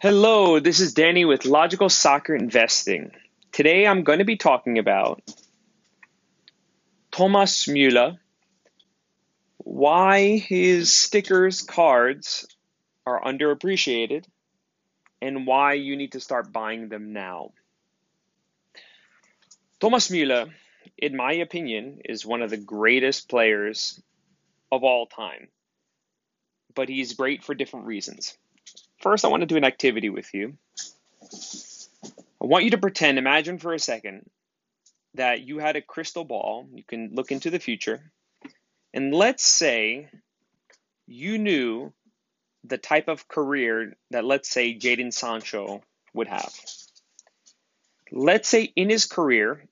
Hello, this is Danny with Logical Soccer Investing. Today I'm going to be talking about Thomas Müller, why his stickers cards are underappreciated, and why you need to start buying them now. Thomas Müller, in my opinion, is one of the greatest players of all time, but he's great for different reasons. First, I want to do an activity with you. I want you to pretend, imagine for a second, that you had a crystal ball. You can look into the future. And let's say you knew the type of career that, let's say, Jadon Sancho would have. Let's say in his career,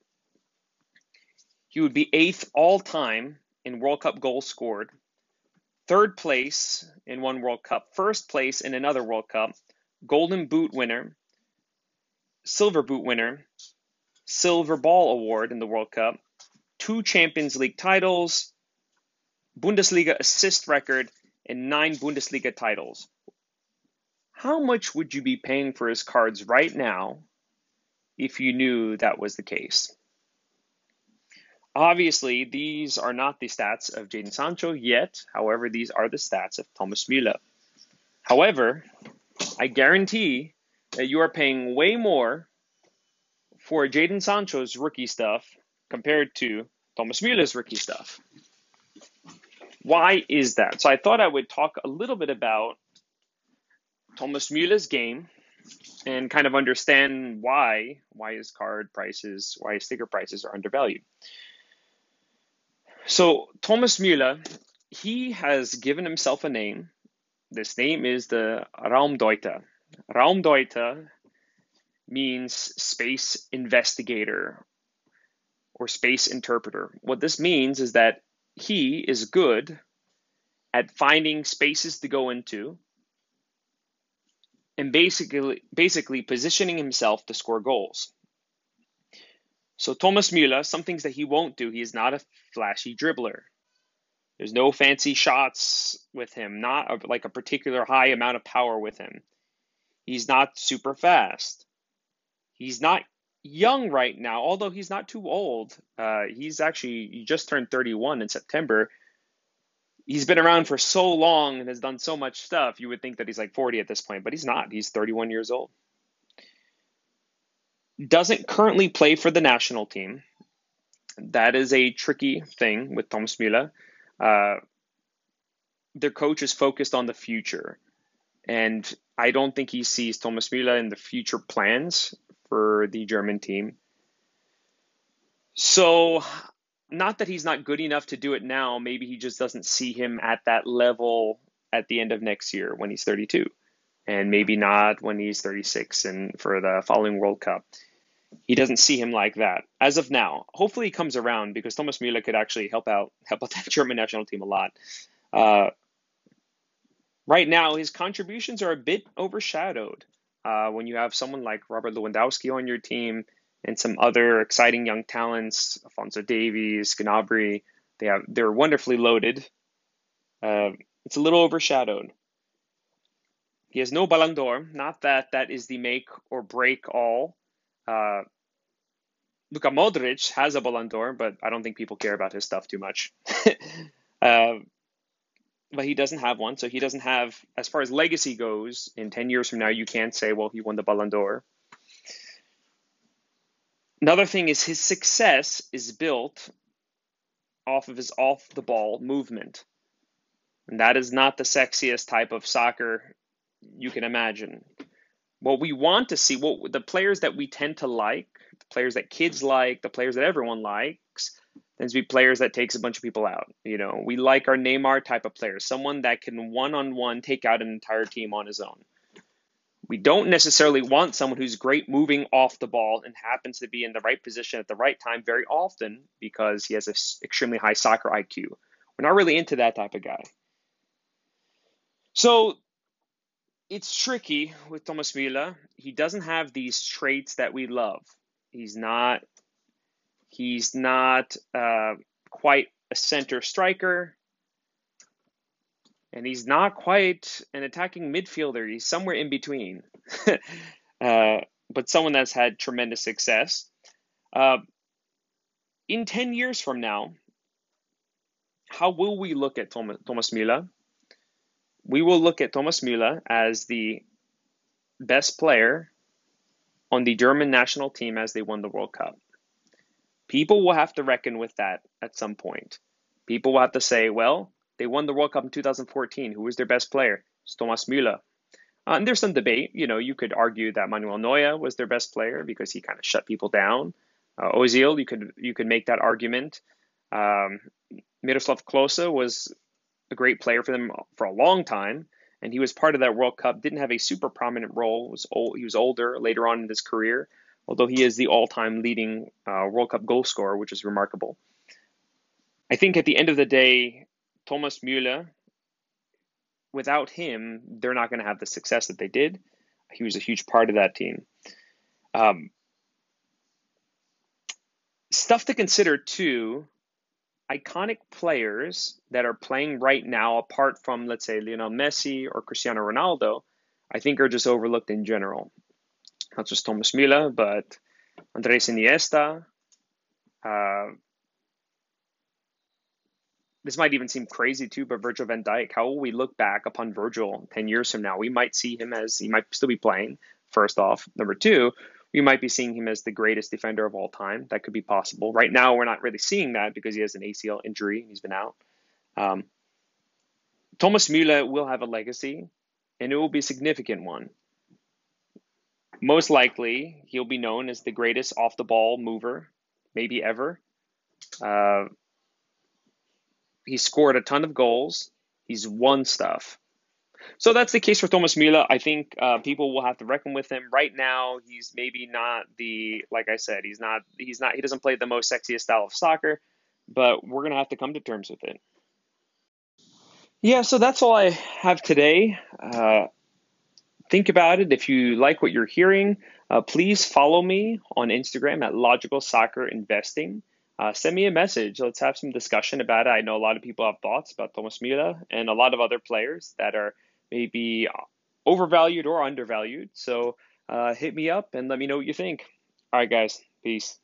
he would be eighth all time in World Cup goals scored third place in one World Cup, first place in another World Cup, Golden Boot winner, Silver Boot winner, Silver Ball Award in the World Cup, two Champions League titles, Bundesliga assist record, and nine Bundesliga titles. How much would you be paying for his cards right now if you knew that was the case? Obviously, these are not the stats of Jadon Sancho yet. However, these are the stats of Thomas Müller. However, I guarantee that you are paying way more for Jadon Sancho's rookie stuff compared to Thomas Müller's rookie stuff. Why is that? So I thought I would talk a little bit about Thomas Müller's game and kind of understand why why his card prices, why his sticker prices are undervalued. So Thomas Müller, he has given himself a name. This name is the Raumdeuter. Raumdeuter means space investigator or space interpreter. What this means is that he is good at finding spaces to go into and basically basically positioning himself to score goals. So Thomas Müller, some things that he won't do, he is not a flashy dribbler. There's no fancy shots with him, not a, like a particular high amount of power with him. He's not super fast. He's not young right now, although he's not too old. Uh, he's actually he just turned 31 in September. He's been around for so long and has done so much stuff. You would think that he's like 40 at this point, but he's not. He's 31 years old doesn't currently play for the national team. That is a tricky thing with Thomas Müller. Uh, their coach is focused on the future. And I don't think he sees Thomas Müller in the future plans for the German team. So, not that he's not good enough to do it now, maybe he just doesn't see him at that level at the end of next year when he's 32 and maybe not when he's 36 and for the following World Cup. He doesn't see him like that as of now. Hopefully, he comes around because Thomas Müller could actually help out help out that German national team a lot. Uh, right now, his contributions are a bit overshadowed uh, when you have someone like Robert Lewandowski on your team and some other exciting young talents, Alphonso Davies, Gnabry. They have they're wonderfully loaded. Uh, it's a little overshadowed. He has no Ballon d'Or. Not that that is the make or break all. Uh, Luka Modric has a Ballon d'Or, but I don't think people care about his stuff too much. uh, but he doesn't have one, so he doesn't have, as far as legacy goes, in 10 years from now, you can't say, well, he won the Ballon d'Or. Another thing is his success is built off of his off the ball movement. And that is not the sexiest type of soccer you can imagine. What we want to see, what the players that we tend to like, the players that kids like, the players that everyone likes, tends to be players that takes a bunch of people out. You know, we like our Neymar type of player, someone that can one on one take out an entire team on his own. We don't necessarily want someone who's great moving off the ball and happens to be in the right position at the right time very often because he has an extremely high soccer IQ. We're not really into that type of guy. So it's tricky with Thomas Müller. He doesn't have these traits that we love. He's not he's not uh, quite a center striker, and he's not quite an attacking midfielder. He's somewhere in between. uh, but someone that's had tremendous success. Uh, in 10 years from now, how will we look at Thomas, Thomas Müller? We will look at Thomas Müller as the best player on the German national team as they won the World Cup. People will have to reckon with that at some point. People will have to say, well, they won the World Cup in 2014. Who was their best player? It's Thomas Müller. Uh, and there's some debate. You know, you could argue that Manuel Neuer was their best player because he kind of shut people down. Uh, Ozil, you could you could make that argument. Um, Miroslav Klose was a great player for them for a long time, and he was part of that World Cup. Didn't have a super prominent role. Was old, he was older later on in his career, although he is the all-time leading uh, World Cup goal scorer, which is remarkable. I think at the end of the day, Thomas Müller, without him, they're not going to have the success that they did. He was a huge part of that team. Um, stuff to consider too iconic players that are playing right now, apart from, let's say, Lionel Messi or Cristiano Ronaldo, I think are just overlooked in general. Not just Thomas Müller, but Andres Iniesta. Uh, this might even seem crazy too, but Virgil van Dijk, how will we look back upon Virgil 10 years from now? We might see him as he might still be playing, first off. Number two, we might be seeing him as the greatest defender of all time. That could be possible. Right now, we're not really seeing that because he has an ACL injury and he's been out. Um, Thomas Müller will have a legacy, and it will be a significant one. Most likely, he'll be known as the greatest off the ball mover, maybe ever. Uh, he scored a ton of goals. He's won stuff. So that's the case for Thomas Müller. I think uh, people will have to reckon with him. Right now, he's maybe not the like I said. He's not. He's not. He doesn't play the most sexiest style of soccer, but we're gonna have to come to terms with it. Yeah. So that's all I have today. Uh, think about it. If you like what you're hearing, uh, please follow me on Instagram at Logical Soccer Investing. Uh, send me a message. Let's have some discussion about it. I know a lot of people have thoughts about Thomas Müller and a lot of other players that are maybe overvalued or undervalued. So uh, hit me up and let me know what you think. All right, guys. Peace.